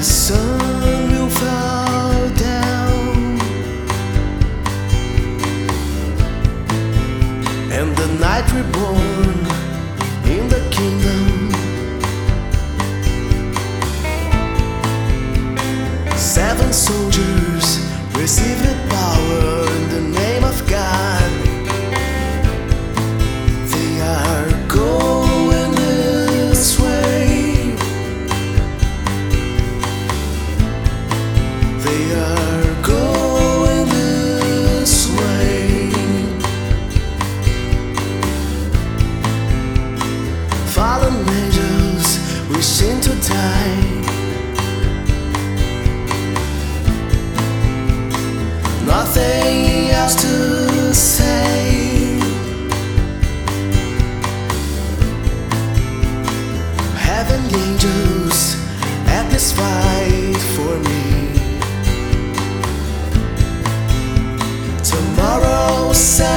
The sun will fall down. And the night reborn Fallen angels wishing to die. Nothing else to say. Angels at this fight for me. ouça